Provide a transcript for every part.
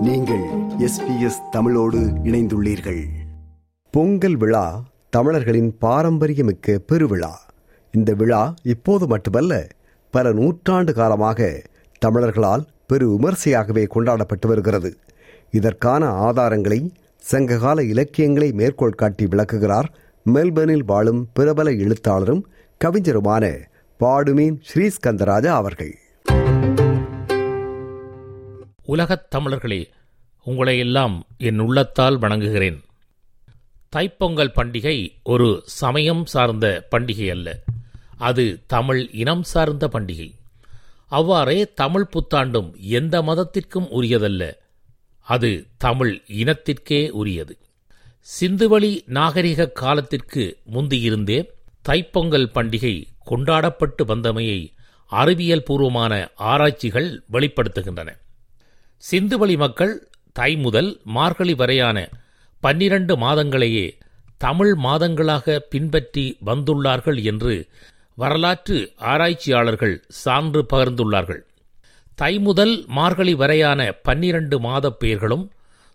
நீங்கள் எஸ்பிஎஸ் தமிழோடு இணைந்துள்ளீர்கள். பொங்கல் விழா தமிழர்களின் பாரம்பரியமிக்க பெருவிழா. இந்த விழா இப்போது மட்டுமல்ல பல நூற்றாண்டு காலமாக தமிழர்களால் பெரு விமர்சையாகவே கொண்டாடப்பட்டு வருகிறது. இதற்கான ஆதாரங்களை சங்ககால இலக்கியங்களை மேற்கோள் காட்டி விளக்குகிறார் மெல்பர்னில் வாழும் பிரபல எழுத்தாளரும் கவிஞருமான பாடுமீன் ஸ்ரீஸ்கந்தராஜா அவர்கள். உலகத் தமிழர்களே உங்களை எல்லாம் என் உள்ளத்தால் வணங்குகிறேன். தைப்பொங்கல் பண்டிகை ஒரு சமயம் சார்ந்த பண்டிகை அல்ல. அது தமிழ் இனம் சார்ந்த பண்டிகை. அவ்வாறே தமிழ் புத்தாண்டும் எந்த மதத்திற்கும் உரியதல்ல. அது தமிழ் இனத்திற்கே உரியது. சிந்துவழி நாகரிக காலத்திற்கு முந்தியிருந்தே தைப்பொங்கல் பண்டிகை கொண்டாடப்பட்டு வந்தமையை அறிவியல் பூர்வமான ஆராய்ச்சிகள் வெளிப்படுத்துகின்றன. சிந்துவெளி மக்கள் தை முதல் மார்கழி வரையான பன்னிரண்டு மாதங்களையே தமிழ் மாதங்களாக பின்பற்றி வந்துள்ளார்கள் என்று வரலாற்று ஆராய்ச்சியாளர்கள் சான்று பகிர்ந்துள்ளார்கள். தை முதல் மார்கழி வரையான பன்னிரண்டு மாத பெயர்களும்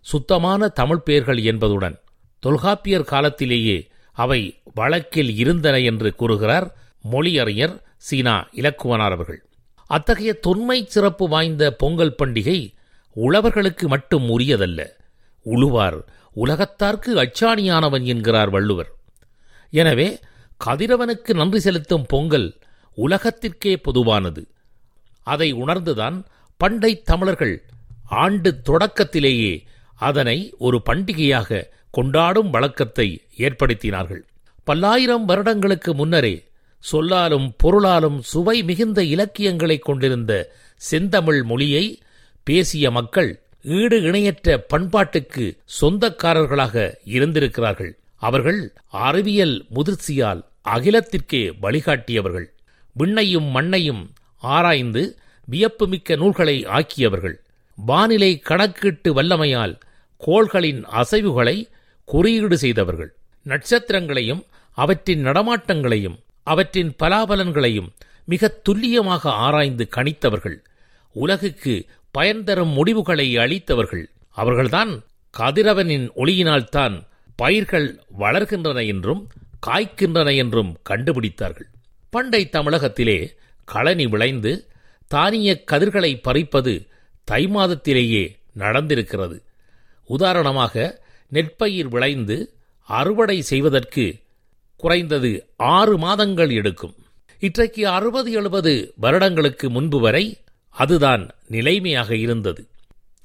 சுத்தமான தமிழ் பெயர்கள் என்பதுடன் தொல்காப்பியர் காலத்திலேயே அவை வழக்கில் இருந்தன என்று கூறுகிறார் மொழியறிஞர் சீனா இலக்குவனார் அவர்கள். அத்தகைய தொன்மை சிறப்பு வாய்ந்த பொங்கல் பண்டிகை உழவர்களுக்கு மட்டும் உரியதல்ல. உழுவார் உலகத்தார்க்கு அச்சாணியானவன் என்கிறார் வள்ளுவர். எனவே கதிரவனுக்கு நன்றி செலுத்தும் பொங்கல் உலகத்திற்கே பொதுவானது. அதை உணர்ந்துதான் பண்டை தமிழர்கள் ஆண்டு தொடக்கத்திலேயே அதனை ஒரு பண்டிகையாக கொண்டாடும் வழக்கத்தை ஏற்படுத்தினார்கள். பல்லாயிரம் வருடங்களுக்கு முன்னரே சொல்லாலும் பொருளாலும் சுவை மிகுந்த இலக்கியங்களைக் கொண்டிருந்த செந்தமிழ் மொழியை பேசிய மக்கள் ஈடு இணையற்ற பண்பாட்டுக்கு சொந்தக்காரர்களாக இருந்திருக்கிறார்கள். அவர்கள் அறிவியல் முதிர்ச்சியால் அகிலத்திற்கே வழிகாட்டியவர்கள். விண்ணையும் மண்ணையும் ஆராய்ந்து வியப்புமிக்க நூல்களை ஆக்கியவர்கள். வானிலை கணக்கீட்டு வல்லமையால் கோள்களின் அசைவுகளை குறியீடு செய்தவர்கள். நட்சத்திரங்களையும் அவற்றின் நடமாட்டங்களையும் அவற்றின் பலாபலன்களையும் மிக துல்லியமாக ஆராய்ந்து கணித்தவர்கள். உலகுக்கு பயன் தரும் முடிவுகளை அளித்தவர்கள். அவர்கள்தான் கதிரவனின் ஒளியினால்தான் பயிர்கள் வளர்கின்றன என்றும் காய்க்கின்றன என்றும் கண்டுபிடித்தார்கள். பண்டை தமிழகத்திலே களனி விளைந்து தானிய கதிர்களை பறிப்பது தை மாதத்திலேயே நடந்திருக்கிறது. உதாரணமாக நெற்பயிர் விளைந்து அறுவடை செய்வதற்கு குறைந்தது ஆறு மாதங்கள் எடுக்கும். இன்றைக்கு அறுபது எழுபது வருடங்களுக்கு முன்பு வரை அதுதான் நிலைமையாக இருந்தது.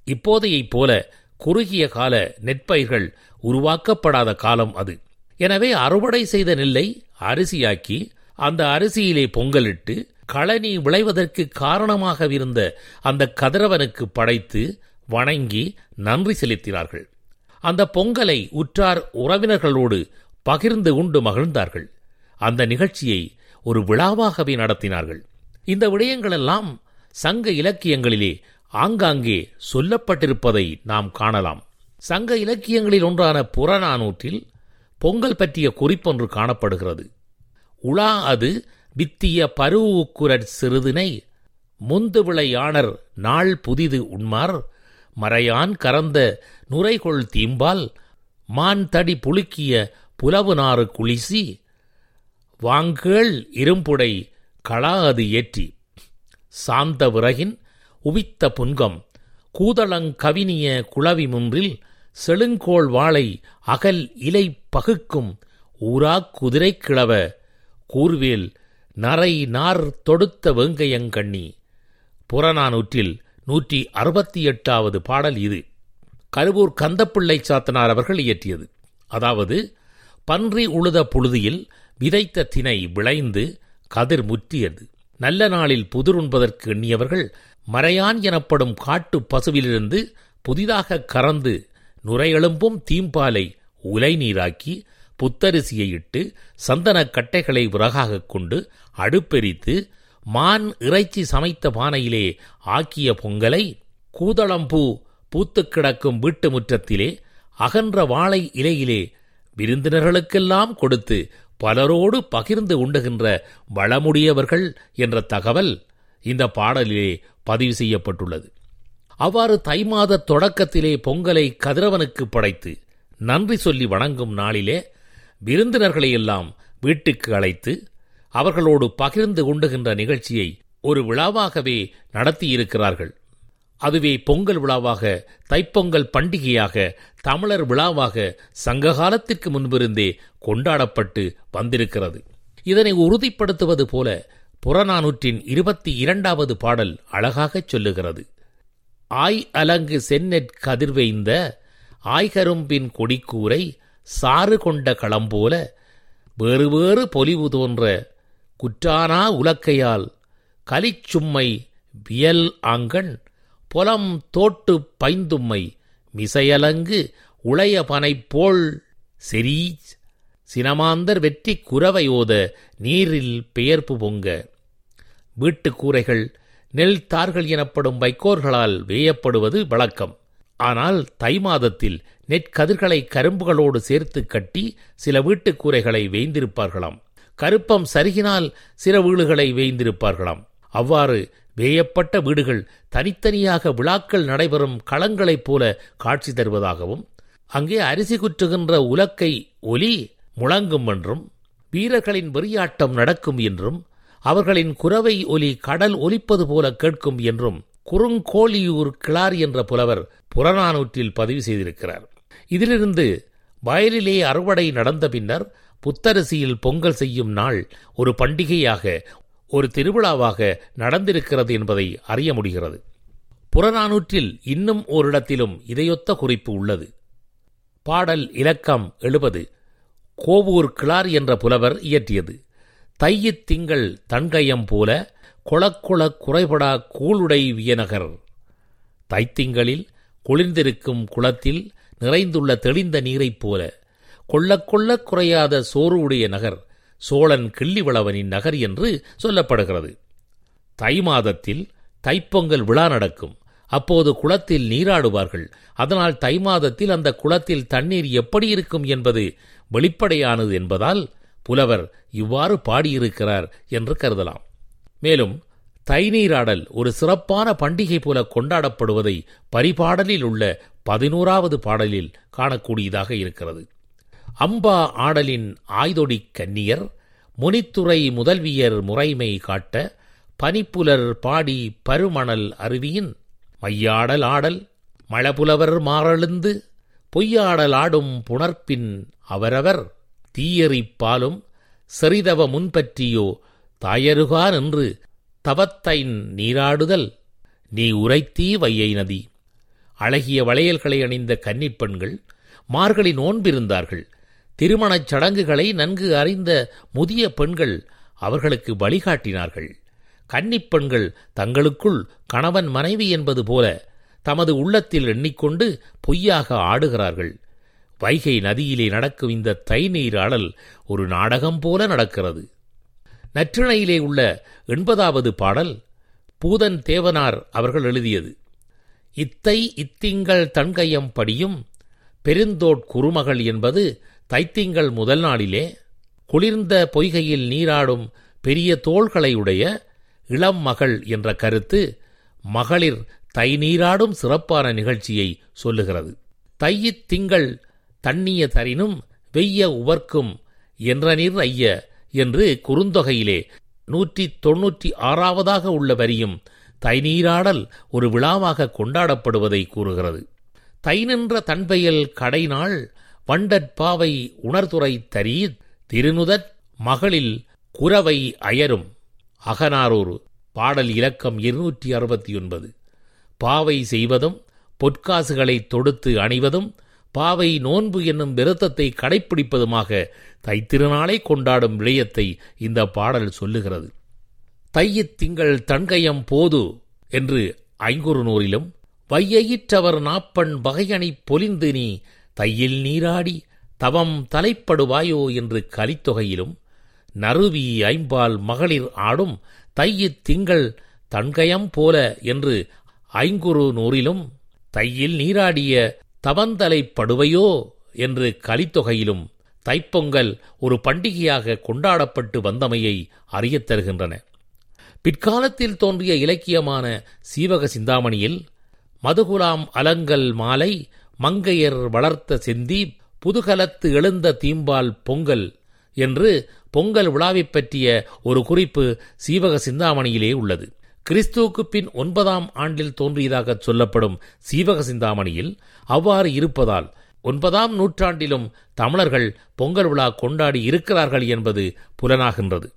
இப்போதையைப் போல குறுகிய கால நெற்பயிர்கள் உருவாக்கப்படாத காலம் அது. எனவே அறுவடை செய்த நெல்லை அரிசியாக்கி அந்த அரிசியிலே பொங்கலிட்டு களனி விளைவதற்கு காரணமாக இருந்த அந்த கதிரவனுக்கு படைத்து வணங்கி நன்றி செலுத்தினார்கள். அந்த பொங்கலை உற்றார் உறவினர்களோடு பகிர்ந்து உண்டு மகிழ்ந்தார்கள். அந்த நிகழ்ச்சியை ஒரு விழாவாகவே நடத்தினார்கள். இந்த விடயங்களெல்லாம் சங்க இலக்கியங்களிலே ஆங்காங்கே சொல்லப்பட்டிருப்பதை நாம் காணலாம். சங்க இலக்கியங்களில் ஒன்றான புறநானூற்றில் பொங்கல் பற்றிய குறிப்பொன்று காணப்படுகிறது. உலா அது வித்திய பருவுக்குரற் சிறிதுனை முந்துவிளையாணர் நாள் புதிது உண்மார் மறையான் கறந்த நுரைகொள் தீம்பால் மான் தடி புழுக்கிய புலவு நாறு குளிசி வாங்கேள் இரும்புடை களா அது ஏற்றி சாந்த விறகின் உவித்த புன்கம் கூதளங் கவினிய குளவி முன்றில் செழுங்கோள் வாளை அகல் இலை பகுக்கும் ஊராக் குதிரை கிழவ கூர்வேல் நரை நார் தொடுத்த வேங்கையங்கண்ணி புறநானூற்றில் நூற்றி அறுபத்தி எட்டாவது பாடல் இது. கருவூர் கந்தப்பிள்ளை சாத்தனார் அவர்கள் இயற்றியது. அதாவது பன்றி உழுத புழுதியில் விதைத்த தினை விளைந்து கதிர் முற்றியது. நல்ல நாளில் புதிருண்பதற்கு எண்ணியவர்கள் மறையான் எனப்படும் காட்டு பசுவிலிருந்து புதிதாக கறந்து நுரையெழும்பும் தீம்பாலை உலை நீராக்கி புத்தரிசியை இட்டு சந்தனக் கட்டைகளை விறகாகக் கொண்டு அடுப்பெரித்து மான் இறைச்சி சமைத்த பானையிலே ஆக்கிய பொங்கலை கூதளம்பூ பூத்துக் கிடக்கும் வீட்டு முற்றத்திலே அகன்ற வாழை இலையிலே விருந்தினர்களுக்கெல்லாம் கொடுத்து பலரோடு பகிர்ந்து உண்டுகின்ற வளமுடையவர்கள் என்ற தகவல் இந்த பாடலிலே பதிவு செய்யப்பட்டுள்ளது. அவ்வாறு தை மாத தொடக்கத்திலே பொங்கலை கதிரவனுக்கு படைத்து நன்றி சொல்லி வணங்கும் நாளிலே விருந்தினர்களை எல்லாம் வீட்டுக்கு அழைத்து அவர்களோடு பகிர்ந்து கொண்டுகின்ற நிகழ்ச்சியை ஒரு விழாவாகவே நடத்தியிருக்கிறார்கள். அதுவே பொங்கல் விழாவாக தைப்பொங்கல் பண்டிகையாக தமிழர் விழாவாக சங்ககாலத்திற்கு முன்பிருந்தே கொண்டாடப்பட்டு வந்திருக்கிறது. இதனை உறுதிப்படுத்துவது போல புறநானூற்றின் இருபத்தி இரண்டாவது பாடல் அழகாகச் சொல்லுகிறது. ஆய் அலங்கு சென்னெற் கதிர்வைந்த ஆய்கரும்பின் கொடிக்கூரை சாறு கொண்ட களம்போல வேறு வேறு பொலிவு தோன்ற குற்றானா உலக்கையால் கலிச்சும்மை வியல் ஆங்கண் புலம் தோட்டு பைந்தும்மை மிசையலங்கு உளைய பனைப்போல் செரீச் சினமாந்தர் வெற்றி குரவையோத நீரில் பெயர்ப்பு பொங்க. வீட்டு கூரைகள் நெல் தார்கள் எனப்படும் வைக்கோர்களால் வேயப்படுவது வழக்கம். ஆனால் தை மாதத்தில் நெற்கதிர்களை கரும்புகளோடு சேர்த்து கட்டி சில வீட்டுக் கூரைகளை வேய்ந்திருப்பார்களாம். கருப்பம் சருகினால் சில வீடுகளை வேய்ந்திருப்பார்களாம். அவ்வாறு வேயப்பட்ட வீடுகள் தனித்தனியாக விழாக்கள் நடைபெறும் களங்களைப் போல காட்சி தருவதாகவும் அங்கே அரிசி குற்றுகின்ற உலக்கை ஒலி முழங்கும் என்றும் வீரர்களின் வெறியாட்டம் நடக்கும் என்றும் அவர்களின் குரவை ஒலி கடல் ஒலிப்பது போல கேட்கும் என்றும் குறுங்கோழியூர் கிளார் என்ற புலவர் புறநானூற்றில் பதிவு செய்திருக்கிறார். இதிலிருந்து வயலிலே அறுவடை நடந்த பின்னர் புத்தரிசியில் பொங்கல் செய்யும் நாள் ஒரு பண்டிகையாக ஒரு திருவிழாவாக நடந்திருக்கிறது என்பதை அறிய முடிகிறது. புறநானூற்றில் இன்னும் ஓரிடத்திலும் இதையொத்த குறிப்பு உள்ளது. பாடல் இலக்கம் எழுபது. கோவூர் கிளார் என்ற புலவர் இயற்றியது. தையித் திங்கள் தன்கயம் போல கொளக்குள குறைபடா கூளுடை வியநகர் தைத்திங்களில் குளிர்ந்திருக்கும் குளத்தில் நிறைந்துள்ள தெளிந்த நீரைப் போல கொள்ளக் கொள்ள குறையாத சோறு உடைய நகர். சோழன் கிள்ளிவளவனின் நகர் என்று சொல்லப்படுகிறது. தை மாதத்தில் தைப்பொங்கல் விழா நடக்கும். அப்போது குளத்தில் நீராடுவார்கள். அதனால் தை மாதத்தில் அந்த குளத்தில் தண்ணீர் எப்படி இருக்கும் என்பது வெளிப்படையானது என்பதால் புலவர் இவ்வாறு பாடியிருக்கிறார் என்று கருதலாம். மேலும் தை நீராடல் ஒரு சிறப்பான பண்டிகை போல கொண்டாடப்படுவதை பரிபாடலில் உள்ள பதினோராவது பாடலில் காணக்கூடியதாக இருக்கிறது. அம்பா ஆடலின் ஆய்தொடி கன்னியர் முனித்துறை முதல்வியர் முறைமை காட்ட பனிப்புலர் பாடி பருமணல் அருவியின் மையாடல் ஆடல் மழபுலவர் மாறெழுந்து பொய்யாடல் ஆடும் புணர்ப்பின் அவரவர் தீயறிப்பாலும் செறிதவ முன்பற்றியோ தாயருகா நின்று தவத்தைன் நீராடுதல் நீ உரைத்தீ வையை நதி. அழகிய வளையல்களை அணிந்த கன்னிப்பெண்கள் மார்களின் மார்கழி நோன்பிருந்தார்கள். திருமணச் சடங்குகளை நன்கு அறிந்த முதிய பெண்கள் அவர்களுக்கு வழிகாட்டினார்கள். கன்னிப்பெண்கள் தங்களுக்குள் கணவன் மனைவி என்பது போல தமது உள்ளத்தில் எண்ணிக்கொண்டு பொய்யாக ஆடுகிறார்கள். வைகை நதியிலே நடக்கும் இந்த தை நீராடல் ஒரு நாடகம் போல நடக்கிறது. நற்றிணையிலே உள்ள எண்பதாவது பாடல் பூதன் தேவனார் அவர்கள் எழுதியது. இத்தை இத்திங்கள் தன்கையம் படியும் பெருந்தோட் குறுமகள் என்பது தைத்திங்கள் முதல் நாளிலே குளிர்ந்த பொய்கையில் நீராடும் பெரிய தோள்களையுடைய இளம் மகள் என்ற கருத்து மகளிர் தை நீராடும் சிறப்பான நிகழ்ச்சியை சொல்லுகிறது. தையித் திங்கள் தண்ணிய தரினும் வெய்ய உவர்க்கும் என்ற நீர் ஐய என்று குறுந்தொகையிலே நூற்றி தொன்னூற்றி ஆறாவதாக உள்ள வரியும் தை நீராடல் ஒரு விழாவாக கொண்டாடப்படுவதை கூறுகிறது. தை நின்ற தன்பெயல் கடைநாள் பண்டற்பாவை உணர்துறை தரீ திருநுதற் மகளில் குரவை அயரும். அகனாரூர் பாடல் இலக்கம் இருநூற்றி அறுபத்தி ஒன்பது பாவை செய்வதும் பொற்காசுகளை தொடுத்து அணிவதும் பாவை நோன்பு என்னும் விருத்தத்தை கடைப்பிடிப்பதுமாக தைத்திருநாளை கொண்டாடும் விடயத்தை இந்த பாடல் சொல்லுகிறது. தையித் திங்கள் தன்கயம் போது என்று ஐங்குறு நூறிலும் வையயிற்றவர் நாப்பண் வகையணி பொலிந்து நீ தையில் நீராடி தவம் தலைப்படுவாயோ என்று கலித்தொகையிலும் நறுவி ஐம்பால் மகளிர் ஆடும் தையித் திங்கள் தன்கயம் போல என்று ஐங்குறு நூறிலும் தையில் நீராடிய தவந்தலைப்படுவையோ என்று கலித்தொகையிலும் தைப்பொங்கல் ஒரு பண்டிகையாக கொண்டாடப்பட்டு வந்தமையை அறியத் தருகின்றன. பிற்காலத்தில் தோன்றிய இலக்கியமான சீவக சிந்தாமணியில் மதுகுலாம் அலங்கல் மாலை மங்கையர் வளர்த்த செந்தி புதுகலத்து எழுந்த தீம்பால் பொங்கல் என்று பொங்கல் விழாவைப் பற்றிய ஒரு குறிப்பு சீவக சிந்தாமணியிலே உள்ளது. கிறிஸ்துவுக்கு பின் ஒன்பதாம் ஆண்டில் தோன்றியதாக சொல்லப்படும் சீவக சிந்தாமணியில் அவ்வாறு இருப்பதால் ஒன்பதாம் நூற்றாண்டிலும் தமிழர்கள் பொங்கல் விழா கொண்டாடி இருக்கிறார்கள் என்பது புலனாகின்றது.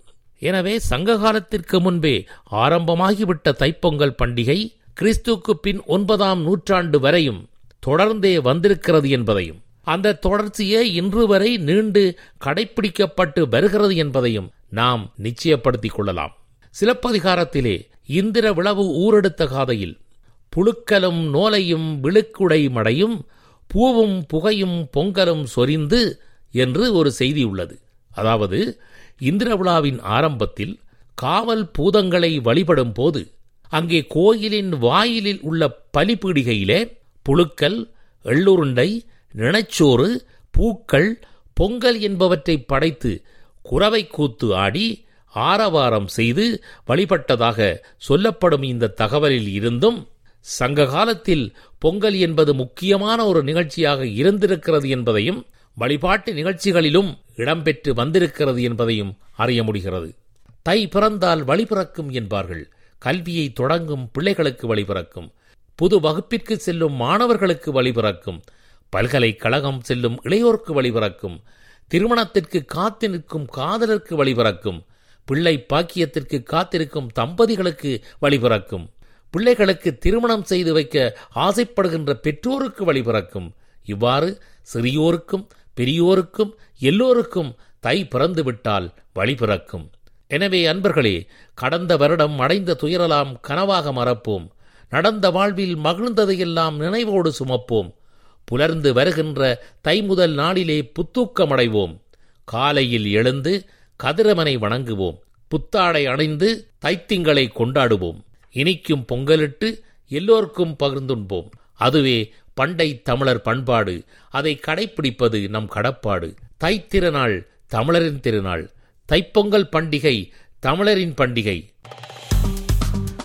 எனவே சங்க காலத்திற்கு முன்பே ஆரம்பமாகிவிட்ட தைப்பொங்கல் பண்டிகை கிறிஸ்துக்கு பின் ஒன்பதாம் நூற்றாண்டு வரையும் தொடர்ந்தே வந்திருக்கிறது என்பதையும் அந்த தொடர்ச்சியே இன்று வரை நீண்டு கடைபிடிக்கப்பட்டு வருகிறது என்பதையும் நாம் நிச்சயப்படுத்திக் கொள்ளலாம். சிலப்பதிகாரத்திலே இந்திர விளவு ஊரெடுத்த காதையில் புழுக்கலும் நோலையும் விழுக்குடை மடையும் பூவும் புகையும் பொங்கலும் சொரிந்து என்று ஒரு செய்தி உள்ளது. அதாவது இந்திர விழாவின் ஆரம்பத்தில் காவல் பூதங்களை வழிபடும் போது அங்கே கோயிலின் வாயிலில் உள்ள பலிபீடிகையிலே புழுக்கல் எள்ளுருண்டை நினைச்சோறு பூக்கள் பொங்கல் என்பவற்றை படைத்து குறவை கூத்து ஆடி ஆரவாரம் செய்து வழிபட்டதாக சொல்லப்படும் இந்த தகவலில் இருந்தும் சங்க காலத்தில் பொங்கல் என்பது முக்கியமான ஒரு நிகழ்ச்சியாக இருந்திருக்கிறது என்பதையும் வழிபாட்டு நிகழ்ச்சிகளிலும் இடம்பெற்று வந்திருக்கிறது என்பதையும் அறிய முடிகிறது. தை பிறந்தால் வழி பிறக்கும் என்பார்கள். கல்வியை தொடங்கும் பிள்ளைகளுக்கு வழி பிறக்கும். புது வகுப்பிற்கு செல்லும் மாணவர்களுக்கு வழிபிறக்கும் பல்கலைக்கழகம் செல்லும் இளையோருக்கு வழிபிறக்கும் திருமணத்திற்கு காத்து நிற்கும் காதலருக்கு வழி பிறக்கும் பிள்ளை பாக்கியத்திற்கு காத்திருக்கும் தம்பதிகளுக்கு வழி பிறக்கும் பிள்ளைகளுக்கு திருமணம் செய்து வைக்க ஆசைப்படுகின்ற பெற்றோருக்கு வழிபிறக்கும். இவ்வாறு சிறியோருக்கும் பெரியோருக்கும் எல்லோருக்கும் தை பிறந்துவிட்டால் வழிபிறக்கும். வழி பிறக்கும் எனவே அன்பர்களே கடந்த வருடம் அடைந்த துயரலாம் கனவாக மறப்போம். நடந்த வாழ்வில் மகிழ்ந்ததையெல்லாம் நினைவோடு சுமப்போம். புலர்ந்து வருகின்ற தை முதல் நாளிலே புத்தூக்கமடைவோம். காலையில் எழுந்து கதிரவனை வணங்குவோம். புத்தாடை அணிந்து தைத்திங்களை கொண்டாடுவோம். இனிக்கும் பொங்கலிட்டு எல்லோருக்கும் பகிர்ந்துண்போம். அதுவே பண்டை தமிழர் பண்பாடு. அதை கடைப்பிடிப்பது நம் கடப்பாடு. தைத்திருநாள் தமிழரின் திருநாள். தைப்பொங்கல் பண்டிகை தமிழரின் பண்டிகை.